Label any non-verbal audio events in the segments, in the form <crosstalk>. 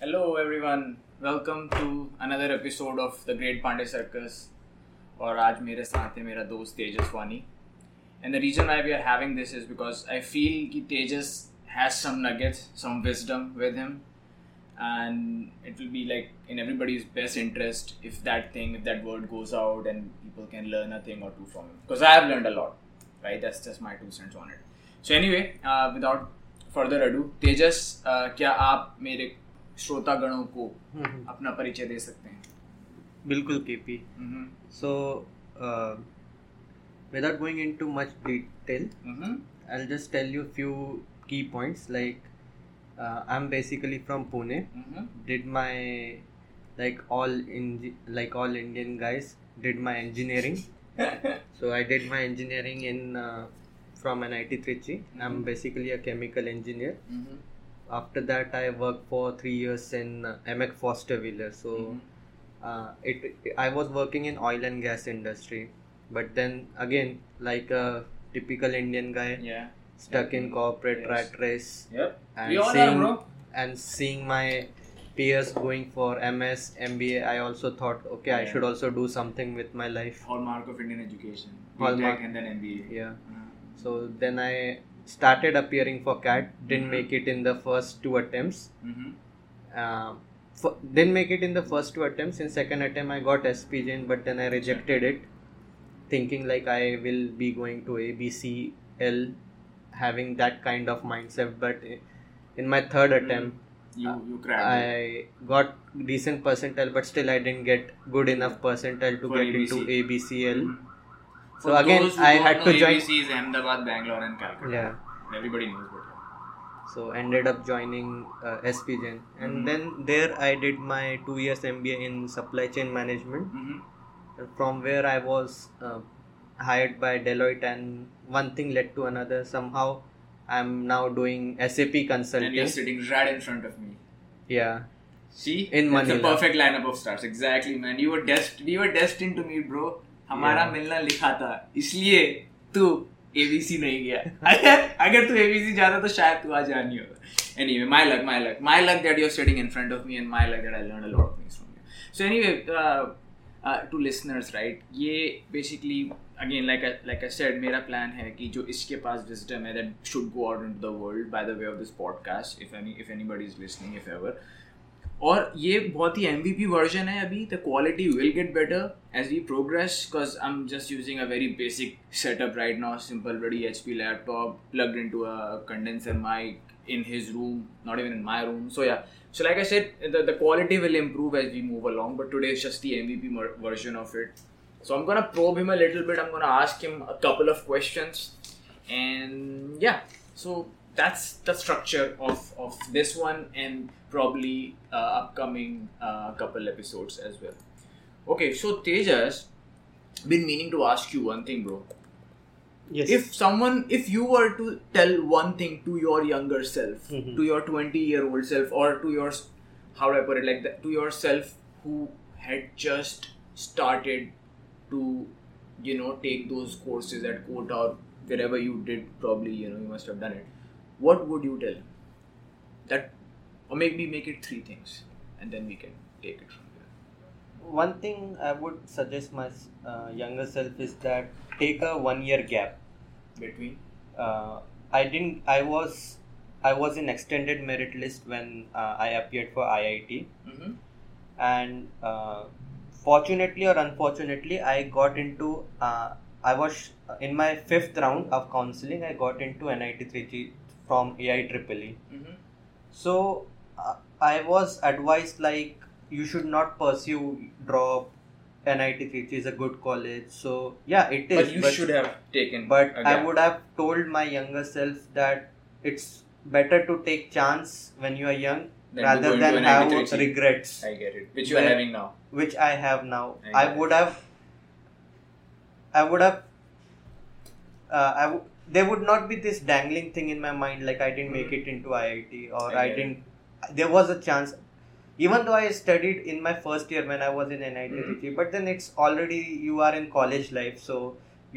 Hello, everyone. Welcome to another episode of the Great Pandey Circus. और आज मेरे साथ है मेरा दोस्त तेजस वानी and the reason why we are having this is because I feel कि तेजस has some nuggets, some wisdom with him, and it will be like in everybody's best interest if that thing, if that word goes out and people can learn a thing or two from him. Because I have learned a lot, right? That's just my two cents on it. So anyway, uh, without further ado, Tejas uh, क्या आप मेरे श्रोतागणों को अपना परिचय दे सकते हैं। बिल्कुल KP so without going in too much detail I just tell you few key points like I am basically from Pune did my like all engi like all Indian guys did my engineering so I did my engineering in from N I T Trichy I am basically a chemical engineer after that i worked for three years in uh, Amec Foster Wheeler so mm-hmm. uh, it, i was working in oil and gas industry but then again like a typical indian guy yeah stuck yeah. in corporate yes. rat race yep and we all seeing, are, bro. and seeing my peers going for ms mba i also thought okay yeah. i should also do something with my life hallmark of indian education hallmark and then mba yeah uh-huh. so then i started appearing for cat didn't Mhm. make it in the first two attempts mhm, uh, f- didn't make it in the first two attempts in second attempt i got spjn but then i rejected it thinking like i will be going to abcl having that kind of mindset but in my third Mm-hmm. attempt you you cracked i got decent percentile but still i didn't get good enough percentile to For get into ABC. abcl Mhm. So again i had to join ABC is Ahmedabad, Bangalore, and Calcutta. yeah Everybody knows yeah. so ended up joining uh, spgen and Mhm. then there i did my two years mba in supply chain management Mhm. From where I was uh, hired by Deloitte, and one thing led to another. Somehow, I'm now doing SAP consulting. And you're sitting right in front of me. Yeah, See, In Manila. the perfect lineup of stars. Exactly, man. You were dest we were destined to meet, bro. हमारा मिलना लिखा था इसलिए तू ABC नहीं गया। अगर तू एबीसी जाता तो शायद तू आज जानी हो anyway my luck my luck my luck that you are studying in front of me and my luck that I learn a lot of things from you so anyway to listeners right ये basically again like like I said मेरा plan है कि जो इसके पास wisdom है that should go out into the world by the way of this podcast if any if anybody is listening if ever और ये बहुत ही एम वर्जन है अभी the quality will get better as we progress because I am just using a very basic setup right now simple बड़ी H P laptop plugged into a condenser mic in his room, not even in my room. So yeah, so like I said, the, the quality will improve as we move along. But today is just the MVP mer- version of it. So I'm gonna probe him a little bit. I'm gonna ask him a couple of questions, and yeah, so that's the structure of of this one and probably uh, upcoming uh, couple episodes as well. Okay, so Tejas, been meaning to ask you one thing, bro yes. if someone if you were to tell one thing to your younger self Mhm. to your 20 year old self or to your how do i put it like that to yourself who had just started to you know take those courses at Kota or wherever you did probably you know you must have done it what would you tell that or maybe make it three things and then we can take it from there one thing I would suggest my uh, younger self is that take a one year gap. between Uh, I didn't. I was. I was in extended merit list when uh, I appeared for IIT. mm-hmm. and uh, fortunately or unfortunately i got into uh, i was in my fifth round of counseling i got into NIT Trichy from ai triple E. Mm-hmm. so uh, i was advised like you should not pursue drop NIT Trichy is a good college so yeah it is but you should have taken but a i would have told my younger self that it's better to take chance when you are young Than to rather than an have NIT Trichy. regrets I get it. Which you are having now. which I have now. I I, would have, I would have, uh, I w- there would not be this dangling thing in my mind like I didn't make Mhm. it into IIT or I I, didn't. There was a chance, even though I studied in my first year when I was in NIT, Mhm. but then it's already you are in college life, so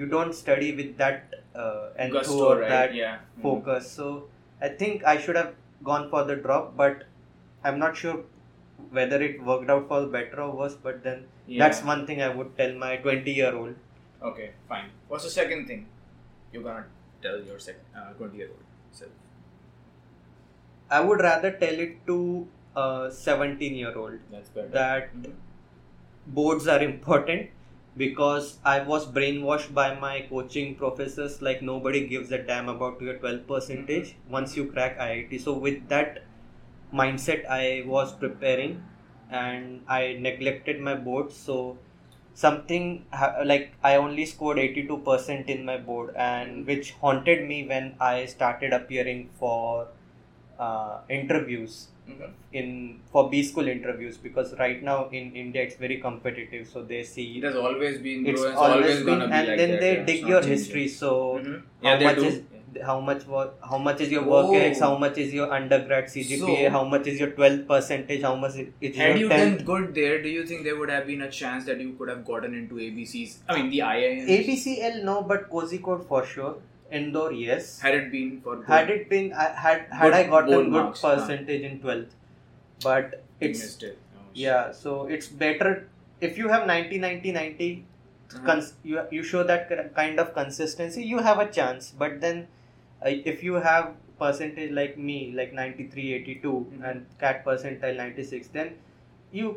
you don't study with that uh, enthu Gusto, or right? that yeah. Mhm. focus. So I think I should have gone for the drop, but I'm not sure whether it worked out for better or worse, but then Yeah. that's one thing I would tell my 20 year old. Okay, fine. What's the second thing you're gonna tell your second uh, 20 year old self? I would rather tell it to a 17 year old that Mhm. boards are important because I was brainwashed by my coaching professors like nobody gives a damn about your 12 percentage once you crack IIT. So with that mindset I was preparing and I neglected my board so something ha- like I only scored 82% in my board and which haunted me when I started appearing for uh, interviews Mhm. in for B school interviews because right now in India it's very competitive so they see It has always been, it's always, always, been and like then that, they yeah. dig your history so Mhm. how Yeah, much do. is how much was how much is your work Oh. ethics how much is your undergrad CGPA So- how much is your 12 percentage how much is Had you done good there, do you think there would have been a chance that you could have gotten into ABCs? I mean, the IIMs. ABCL no but Kozhikode for sure Indore yes Had it been for good, had it been I had had Good I gotten good marks, huh. percentage in 12th but it's it. Oh, yeah so it's better if you have 90 90 90 Uh-huh. cons- you, you show that kind of consistency you have a chance but then uh, if you have percentage like me like 93 82 Mhm. and cat percentile 96 then you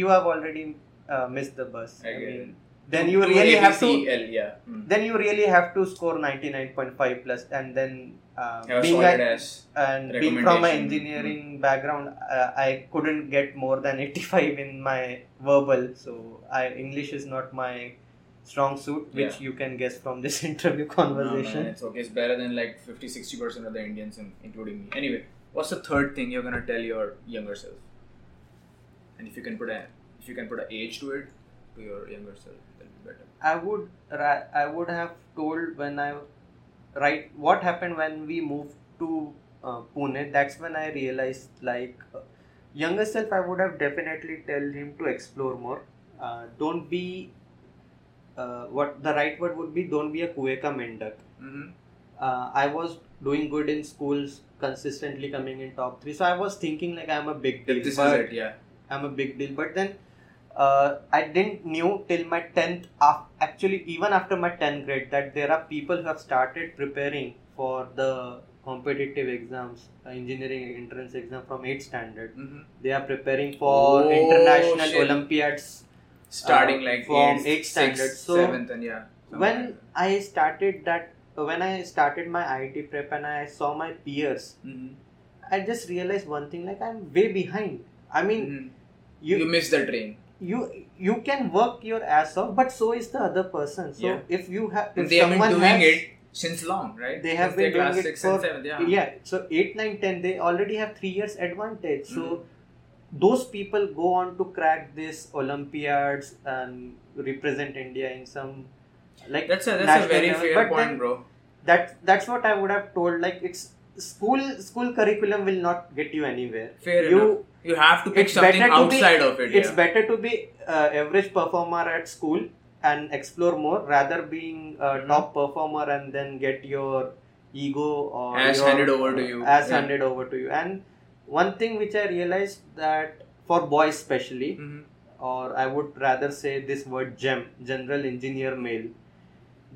you have already uh, missed the bus I get it. Then you really have to yeah. Mm. then you really have to score 99.5 plus and then uh, being a, and being from an recommendation. engineering background uh, i couldn't get more than 85 in my verbal so i english is not my strong suit which Yeah. you can guess from this <laughs> interview No, conversation man, it's okay. It's better than like 50 60% of the Indians, in, including me. Anyway, what's the third thing you're gonna tell your younger self? And if you can put a if you can put an age to it to your younger self, that'll be better. i would ra- i would have told when i right what happened when we moved to uh, pune that's when i realized like uh, younger self i would have definitely tell him to explore more uh, don't be uh, what the right word would be don't be a kueka mendak Mm-hmm. uh, I was doing good in schools, consistently coming in top three. So I was thinking like I'm a big deal. This is it, yeah. I'm a big deal. But then uh, I didn't knew till my tenth. Af- actually, even after my tenth grade, that there are people who have started preparing for the competitive exams, uh, engineering entrance exam from eighth standard. Mm-hmm. They are preparing for Oh, international shit. Olympiads Starting Uh, like from eighth, eighth standard. sixth, So, seventh, and yeah. when like I started that when I started my IIT prep and I saw my peers. Mhm. I just realized one thing like I'm way behind. I mean, Mhm. you you missed the train. You you can work your ass off, but so is the other person. So Yeah. if you have if they have been someone doing has, it since long, right? they have Since been their class doing it for and seventh, yeah. So eight, nine, ten, they already have three years advantage. So Mhm. those people go on to crack this Olympiads and represent India in some like That's a that's a very level. fair But point, then bro. that that's what I would have told. Like it's school school curriculum will not get you anywhere. Fair you enough. You have to pick it's something to be- outside of it. it's yeah. better to be uh, average performer at school and explore more rather being a Mhm. top performer and then get your ego or your, handed over to you. as Yeah. handed over to you and one thing which i realized that for boys especially Mhm. or i would rather say this word gem general engineer male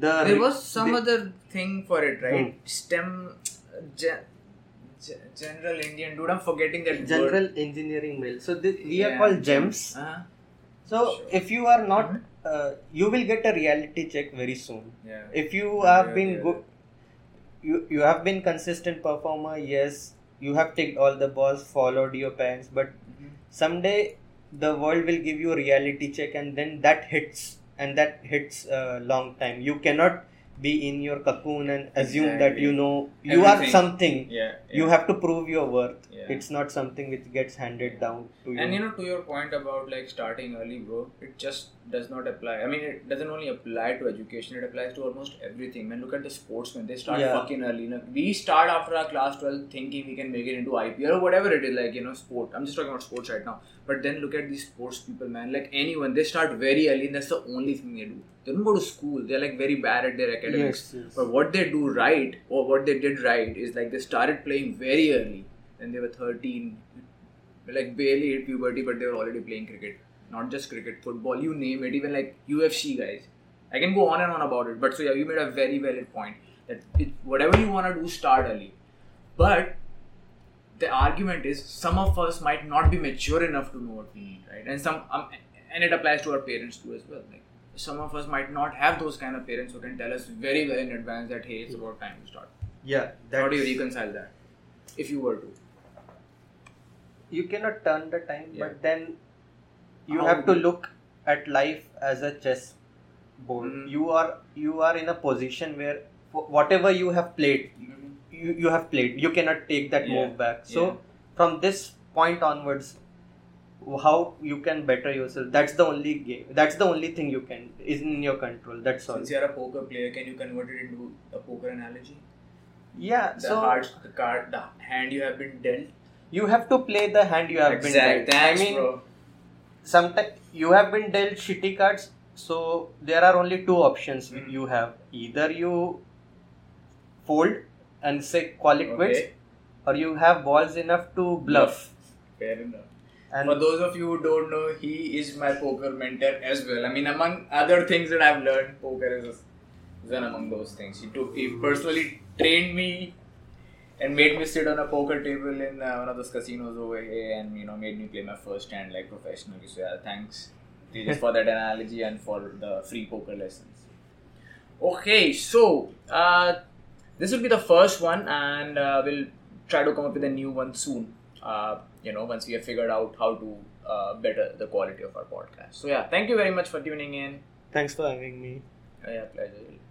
the There was some the- other thing for it, right? Hmm. STEM, ge- ge- general Indian dude. I'm forgetting that general word. engineering male so this, we Yeah. are called gems Uh-huh. so Sure. if you are not Mhm. uh, you will get a reality check very soon Yeah. if you Yeah, have yeah, been good you you have been consistent performer yes you have ticked all the balls followed your parents but Mhm. someday the world will give you a reality check and then that hits and that hits a long time you cannot be in your cocoon and assume that you know you are something Yeah. you have to prove your worth Yeah. it's not something which gets handed down to you And you know, to your point about like starting early, bro, it just does not apply. I mean, it doesn't only apply to education; it applies to almost everything. Man, look at the sportsmen; they start Yeah. fucking early. You know, we start after our class twelve, thinking we can make it into IPL or whatever it is, like you know, sport. I'm just talking about sports right now. But then look at these sports people, man. Like anyone, they start very early, and that's the only thing they do. They don't go to school. They're like very bad at their academics. Yes, yes. But what they do right, or what they did right, is like they started playing very early. When they were 13, like barely hit puberty, but they were already playing cricket. Not just cricket, football, you name it. Even like UFC guys. I can go on and on about it. But so yeah, you made a very valid point that it, whatever you want to do, start early. But the argument is some of us might not be mature enough to know what we need, right? And some um, and it applies to our parents too as well. Like some of us might not have those kind of parents who can tell us very well in advance that hey, it's about time to start. Yeah. How do you reconcile that? If you were to. you cannot turn the time Yeah. but then you How have to look at life as a chess board Mhm. you are you are in a position where whatever you have played you, you have played you cannot take that Yeah. move back so Yeah. from this point onwards how you can better yourself that's the only game that's the only thing you can is in your control that's all Since you're a poker player, can you convert it into a poker analogy? yeah The so heart, the card, the hand you have been dealt. you have to play the hand you have been dealt. Thanks, i mean bro. sometimes you have been dealt shitty cards so there are only two options Mhm. you have either you fold and say call it quits or you have balls enough to bluff Fair enough. And For those of you who don't know, he is my poker mentor as well. I mean, among other things that I've learned, poker is one among those things. He took, he personally trained me and made me sit on a poker table in uh, one of those casinos over here, and you know, made me play my first hand like professionally. So yeah, thanks, for that analogy and for the free poker lessons. Okay, so uh, this will be the first one, and uh, we'll try to come up with a new one soon. You know, once we have figured out how to uh, better the quality of our podcast. So yeah, thank you very much for tuning in. thanks for having me yeah, pleasure.